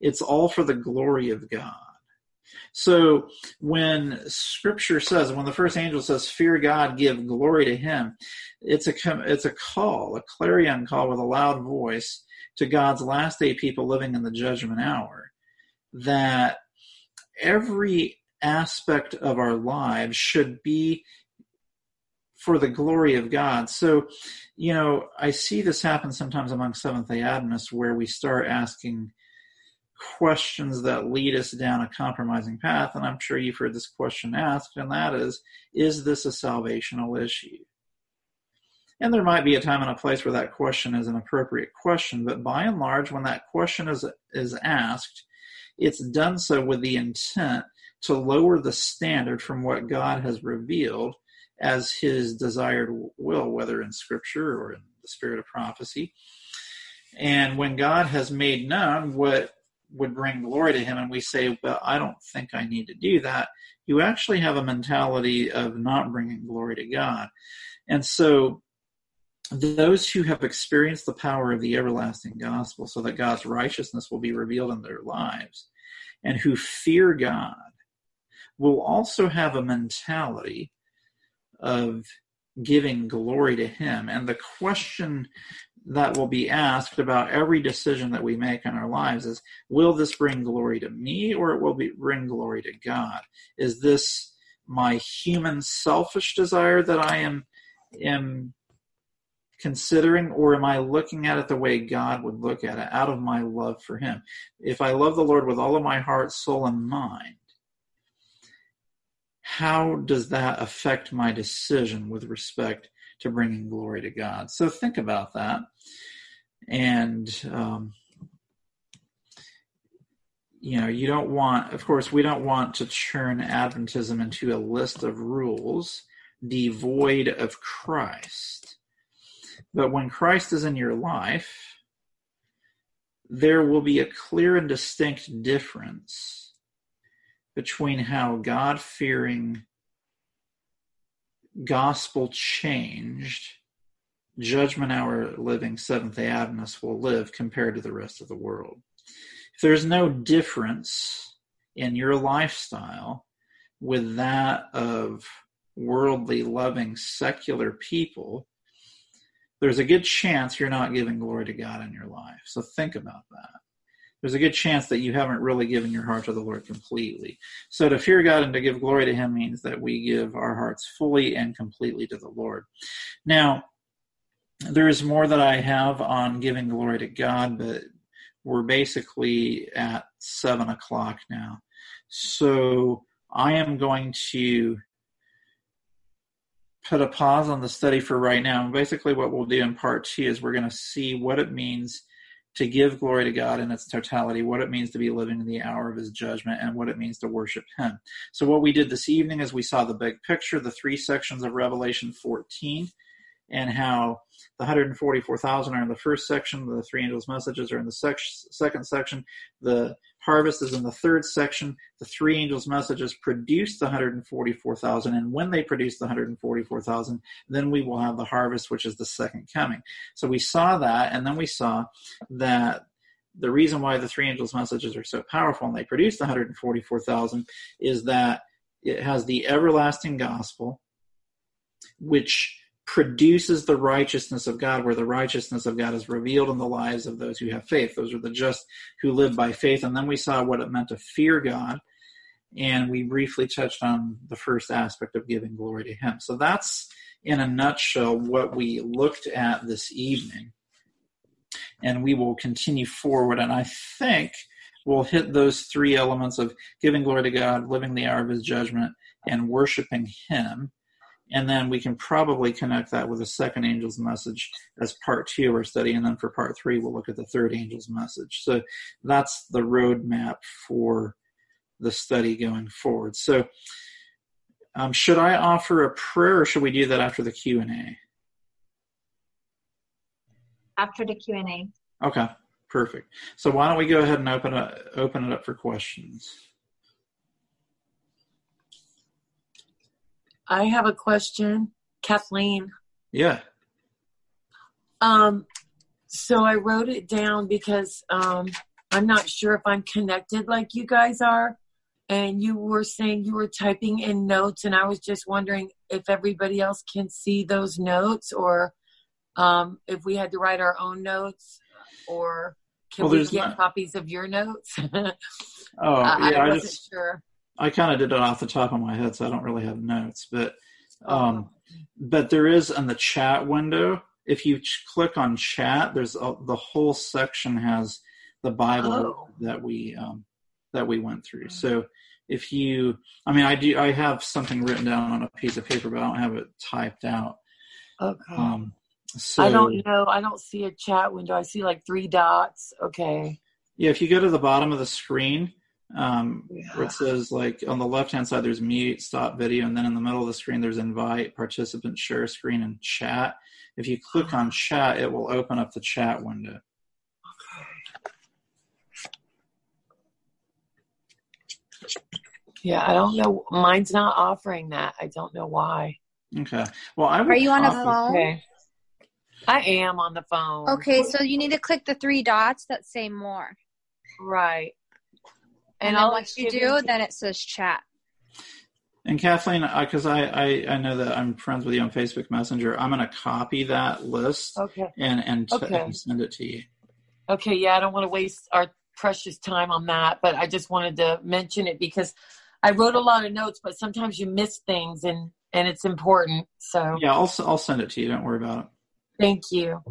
it's all for the glory of God. So when scripture says, when the first angel says, fear God, give glory to him, it's a, it's a call, a clarion call with a loud voice to God's last day people living in the judgment hour that every aspect of our lives should be for the glory of God. So, you know, I see this happen sometimes among Seventh day Adventists where we start asking questions that lead us down a compromising path. And I'm sure you've heard this question asked, and that is Is this a salvational issue? And there might be a time and a place where that question is an appropriate question, but by and large, when that question is, is asked, it's done so with the intent to lower the standard from what God has revealed as his desired will, whether in scripture or in the spirit of prophecy. And when God has made known what would bring glory to him, and we say, Well, I don't think I need to do that, you actually have a mentality of not bringing glory to God. And so, those who have experienced the power of the everlasting gospel, so that God's righteousness will be revealed in their lives, and who fear God, will also have a mentality of giving glory to Him. And the question that will be asked about every decision that we make in our lives is will this bring glory to me or it will be, bring glory to God? Is this my human selfish desire that I am am considering or am I looking at it the way God would look at it out of my love for him? If I love the Lord with all of my heart, soul and mind, how does that affect my decision with respect to bringing glory to God? So think about that. And, um, you know, you don't want, of course, we don't want to turn Adventism into a list of rules devoid of Christ. But when Christ is in your life, there will be a clear and distinct difference between how God fearing, gospel changed, judgment hour living Seventh day Adventists will live compared to the rest of the world. If there's no difference in your lifestyle with that of worldly loving secular people, there's a good chance you're not giving glory to God in your life. So think about that there's a good chance that you haven't really given your heart to the Lord completely. So to fear God and to give glory to Him means that we give our hearts fully and completely to the Lord. Now, there is more that I have on giving glory to God, but we're basically at seven o'clock now. So I am going to put a pause on the study for right now. And basically, what we'll do in part two is we're going to see what it means to give glory to God in its totality, what it means to be living in the hour of his judgment, and what it means to worship him. So, what we did this evening is we saw the big picture, the three sections of Revelation 14, and how the 144,000 are in the first section, the three angels' messages are in the sec- second section, the harvest is in the third section. The three angels' messages produce the 144,000, and when they produce the 144,000, then we will have the harvest, which is the second coming. So we saw that, and then we saw that the reason why the three angels' messages are so powerful and they produce the 144,000 is that it has the everlasting gospel, which produces the righteousness of God, where the righteousness of God is revealed in the lives of those who have faith. Those are the just who live by faith. And then we saw what it meant to fear God. And we briefly touched on the first aspect of giving glory to Him. So that's, in a nutshell, what we looked at this evening. And we will continue forward. And I think we'll hit those three elements of giving glory to God, living the hour of His judgment, and worshiping Him and then we can probably connect that with the second angel's message as part two of our study. And then for part three, we'll look at the third angel's message. So that's the roadmap for the study going forward. So um, should I offer a prayer or should we do that after the Q&A? After the Q&A. Okay, perfect. So why don't we go ahead and open open it up for questions? I have a question, Kathleen. Yeah. Um, so I wrote it down because um, I'm not sure if I'm connected like you guys are. And you were saying you were typing in notes, and I was just wondering if everybody else can see those notes or um, if we had to write our own notes or can well, we get not... copies of your notes? oh, yeah, I, I wasn't just, sure. I kind of did it off the top of my head, so I don't really have notes. But um, but there is in the chat window. If you ch- click on chat, there's a, the whole section has the Bible Oh. that we um, that we went through. So if you, I mean, I do. I have something written down on a piece of paper, but I don't have it typed out. Okay. Um, so I don't know. I don't see a chat window. I see like three dots. Okay. Yeah, if you go to the bottom of the screen, um, where it says like on the left hand side, there's mute, stop video, and then in the middle of the screen, there's invite, participant, share screen, and chat. If you click on chat, it will open up the chat window. Yeah, I don't know. Mine's not offering that. I don't know why. Okay. Well, I will Are you on a copy- phone? Okay. I am on the phone. Okay, so you need to click the three dots that say more. Right. And, And then I'll once you do, you- then it says chat. And Kathleen, because I, I I know that I'm friends with you on Facebook Messenger, I'm going to copy that list Okay. and and, t- Okay. and send it to you. Okay. Yeah, I don't want to waste our precious time on that, but I just wanted to mention it because I wrote a lot of notes, but sometimes you miss things and and it's important. So Yeah, I'll s- I'll send it to you. Don't worry about it. thank you.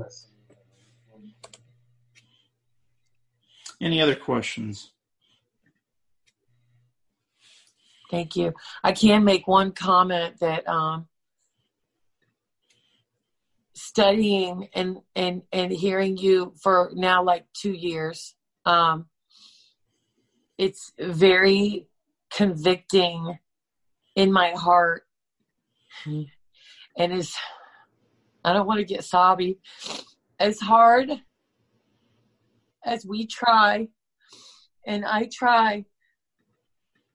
Any other questions? Thank you. I can make one comment that um, studying and, and, and hearing you for now like two years, um, it's very convicting in my heart. And is I don't want to get sobby. As hard as we try, and I try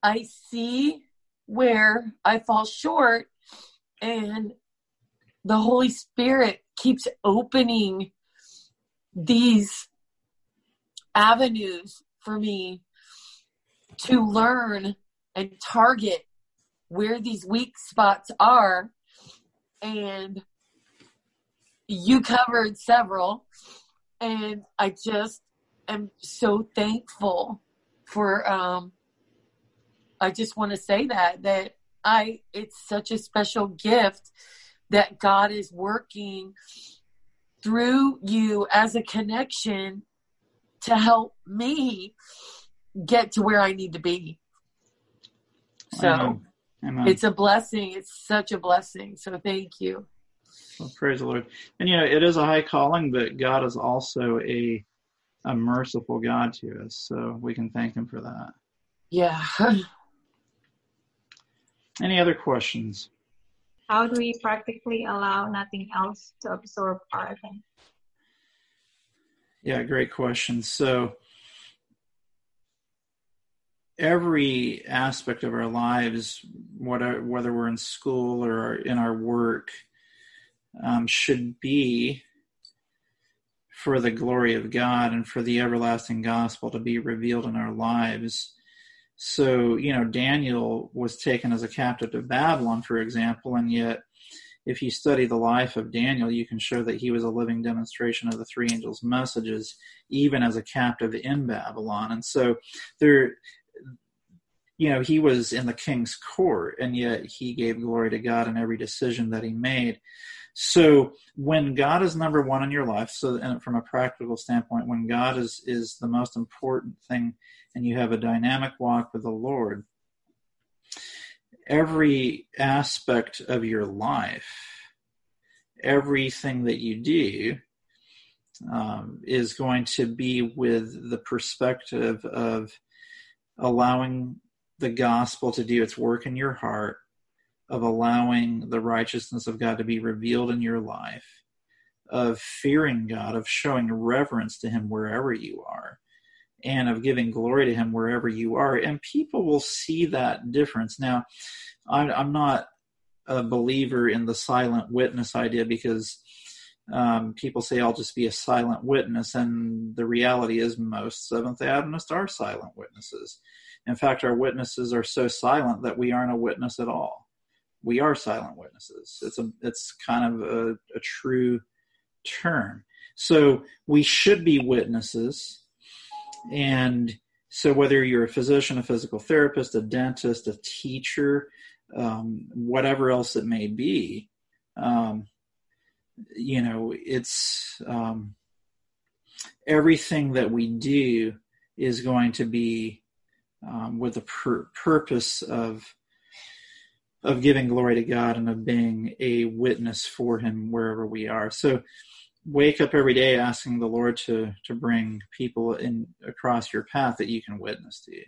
I see where I fall short, and the Holy Spirit keeps opening these avenues for me to learn and target where these weak spots are. And you covered several, and I just am so thankful for um, I just want to say that that I it's such a special gift that God is working through you as a connection to help me get to where I need to be. So Amen. Amen. it's a blessing. It's such a blessing. So thank you. Well, praise the Lord. And you know, it is a high calling, but God is also a a merciful God to us, so we can thank Him for that. Yeah. Any other questions? How do we practically allow nothing else to absorb our attention? Yeah, great question. So every aspect of our lives, whether whether we're in school or in our work, um, should be for the glory of God and for the everlasting gospel to be revealed in our lives. So, you know, Daniel was taken as a captive to Babylon, for example, and yet if you study the life of Daniel, you can show that he was a living demonstration of the three angels' messages, even as a captive in Babylon. And so there you know, he was in the king's court, and yet he gave glory to God in every decision that he made. So when God is number one in your life, so and from a practical standpoint, when God is is the most important thing, and you have a dynamic walk with the Lord, every aspect of your life, everything that you do, um, is going to be with the perspective of allowing the gospel to do its work in your heart, of allowing the righteousness of God to be revealed in your life, of fearing God, of showing reverence to Him wherever you are, and of giving glory to Him wherever you are. And people will see that difference. Now, I'm, I'm not a believer in the silent witness idea because um, people say I'll just be a silent witness, and the reality is most Seventh day Adventists are silent witnesses. In fact, our witnesses are so silent that we aren't a witness at all. We are silent witnesses. It's a it's kind of a, a true term. So we should be witnesses, and so whether you're a physician, a physical therapist, a dentist, a teacher, um, whatever else it may be, um, you know, it's um, everything that we do is going to be um, with the pur- purpose of of giving glory to God and of being a witness for Him wherever we are. So wake up every day asking the Lord to to bring people in across your path that you can witness to. You.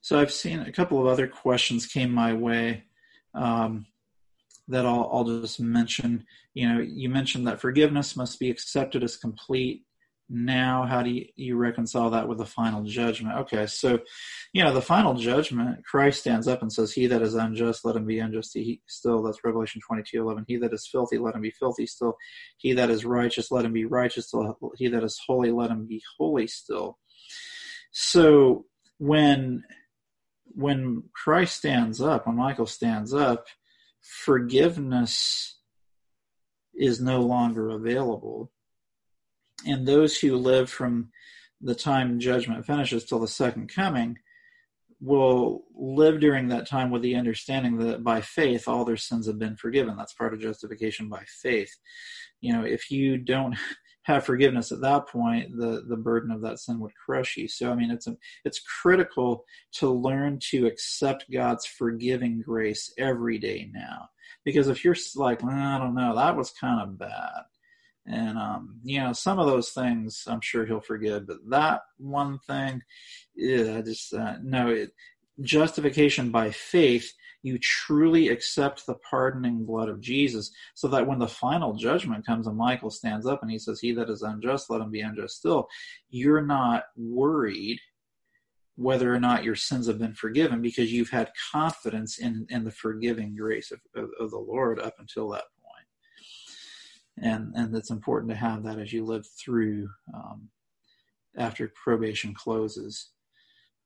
So I've seen a couple of other questions came my way um, that I'll, I'll just mention. You know, you mentioned that forgiveness must be accepted as complete now how do you, you, reconcile that with the final judgment? Okay so you know the final judgment christ stands up and says he that is unjust let him be unjust. He still that's revelation 22 11 he that is filthy let him be filthy still. He that is righteous let him be righteous still. He that is holy let him be holy still. So when when christ stands up when michael stands up forgiveness is no longer available and those who live from the time judgment finishes till the second coming will live during that time with the understanding that by faith all their sins have been forgiven. That's part of justification by faith. You know if you don't have forgiveness at that point the the burden of that sin would crush you. So i mean it's a, it's critical to learn to accept god's forgiving grace every day now. Because if you're like well, i don't know that was kind of bad and um, you know, some of those things I'm sure he'll forgive, but that one thing, yeah, just uh, no. It, justification by faith, you truly accept the pardoning blood of Jesus, so that when the final judgment comes and Michael stands up and he says, "He that is unjust, let him be unjust still," you're not worried whether or not your sins have been forgiven because you've had confidence in in the forgiving grace of, of, of the Lord up until that and and it's important to have that as you live through um, after probation closes.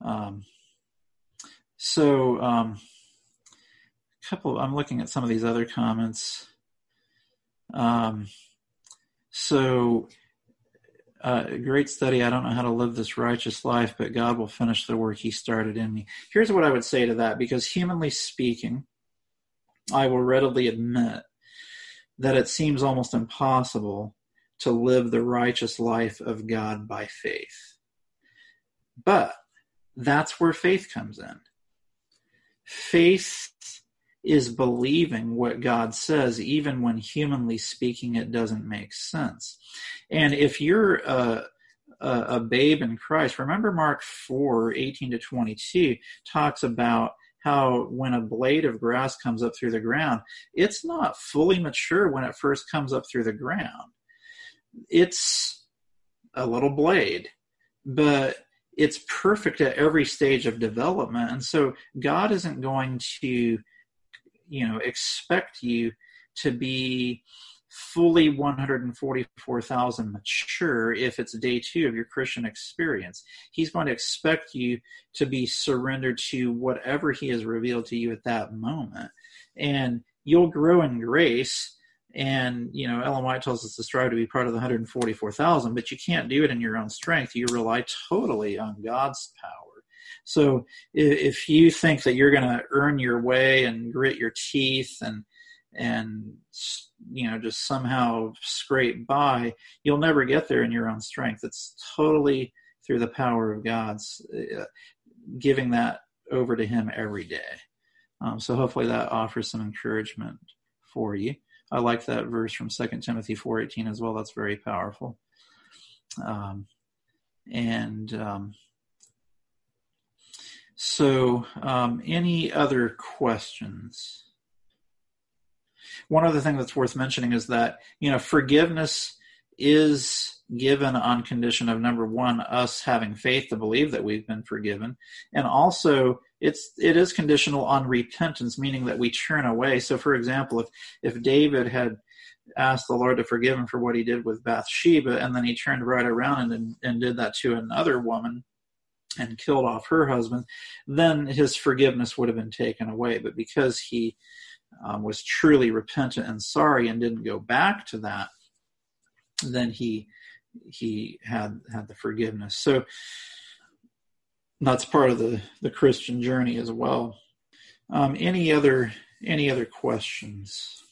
Um, so, um, a couple. I'm looking at some of these other comments. Um, so, uh, great study. I don't know how to live this righteous life, but God will finish the work He started in me. Here's what I would say to that, because humanly speaking, I will readily admit that it seems almost impossible to live the righteous life of God by faith. But that's where faith comes in. Faith is believing what God says, even when humanly speaking it doesn't make sense. And if you're a, a, a babe in Christ, remember Mark 4 18 to 22 talks about how when a blade of grass comes up through the ground, it's not fully mature when it first comes up through the ground. It's a little blade, but it's perfect at every stage of development. And so God isn't going to, you know, expect you to be fully 144,000 mature if it's day two of your Christian experience. He's going to expect you to be surrendered to whatever He has revealed to you at that moment. And you'll grow in grace. And, you know, Ellen White tells us to strive to be part of the 144,000, but you can't do it in your own strength. You rely totally on God's power. So if you think that you're going to earn your way and grit your teeth and and you know just somehow scrape by you'll never get there in your own strength. It's totally through the power of god's uh, giving that over to him every day. Um, so hopefully that offers some encouragement for you. I like that verse from 2 timothy 4.18 as well. That's very powerful. Um, and um, so um, any other questions one other thing that's worth mentioning is that you know forgiveness is given on condition of number one us having faith to believe that we've been forgiven and also it's it is conditional on repentance meaning that we turn away. So for example if if david had asked the lord to forgive him for what he did with bathsheba and then he turned right around and and did that to another woman and killed off her husband then his forgiveness would have been taken away. But because he um, was truly repentant and sorry and didn't go back to that, then he he had had the forgiveness. So that's part of the the Christian journey as well. Um, any other any other questions?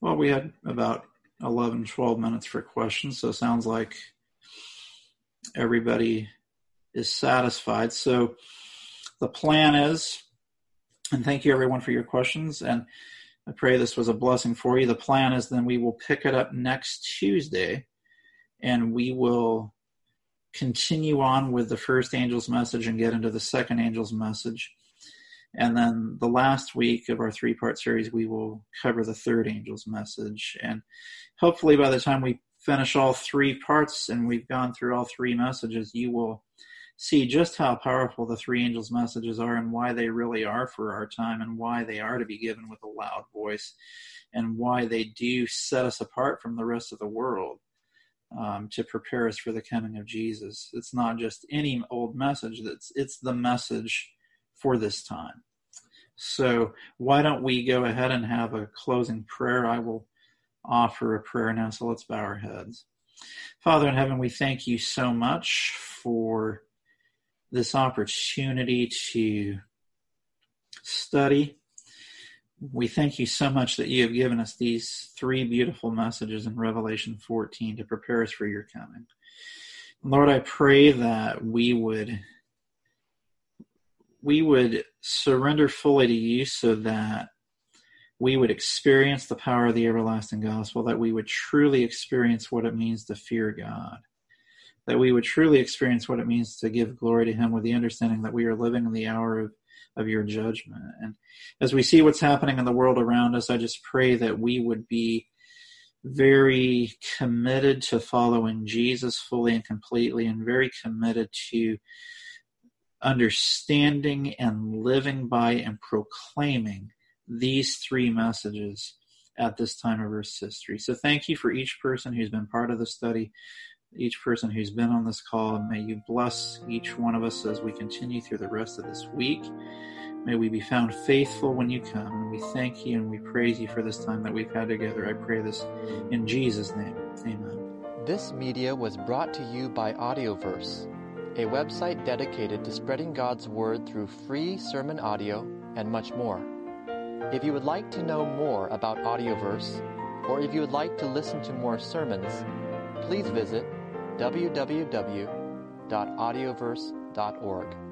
Well, we had about 11, 12 minutes for questions, so sounds like everybody is satisfied. So the plan is, and thank you everyone for your questions, and I pray this was a blessing for you. The plan is then we will pick it up next Tuesday, and we will continue on with the first angel's message and get into the second angel's message. And then the last week of our three part series, we will cover the third angel's message. And hopefully, by the time we finish all three parts and we've gone through all three messages, you will see just how powerful the three angels' messages are and why they really are for our time and why they are to be given with a loud voice and why they do set us apart from the rest of the world um, to prepare us for the coming of Jesus. It's not just any old message, it's, it's the message for this time. So, why don't we go ahead and have a closing prayer? I will offer a prayer now, so let's bow our heads. Father in heaven, we thank you so much for this opportunity to study. We thank you so much that you have given us these three beautiful messages in Revelation 14 to prepare us for your coming. Lord, I pray that we would we would surrender fully to you so that we would experience the power of the everlasting gospel, that we would truly experience what it means to fear God, that we would truly experience what it means to give glory to Him with the understanding that we are living in the hour of, of your judgment. And as we see what's happening in the world around us, I just pray that we would be very committed to following Jesus fully and completely, and very committed to understanding and living by and proclaiming these three messages at this time of Earth's history. So thank you for each person who's been part of the study each person who's been on this call. May you bless each one of us as we continue through the rest of this week. May we be found faithful when you come. And we thank you and we praise you for this time that we've had together. I pray this in Jesus' name. Amen. This media was brought to you by AudioVerse, a website dedicated to spreading God's Word through free sermon audio and much more. If you would like to know more about AudioVerse, or if you would like to listen to more sermons, please visit www.audioverse.org.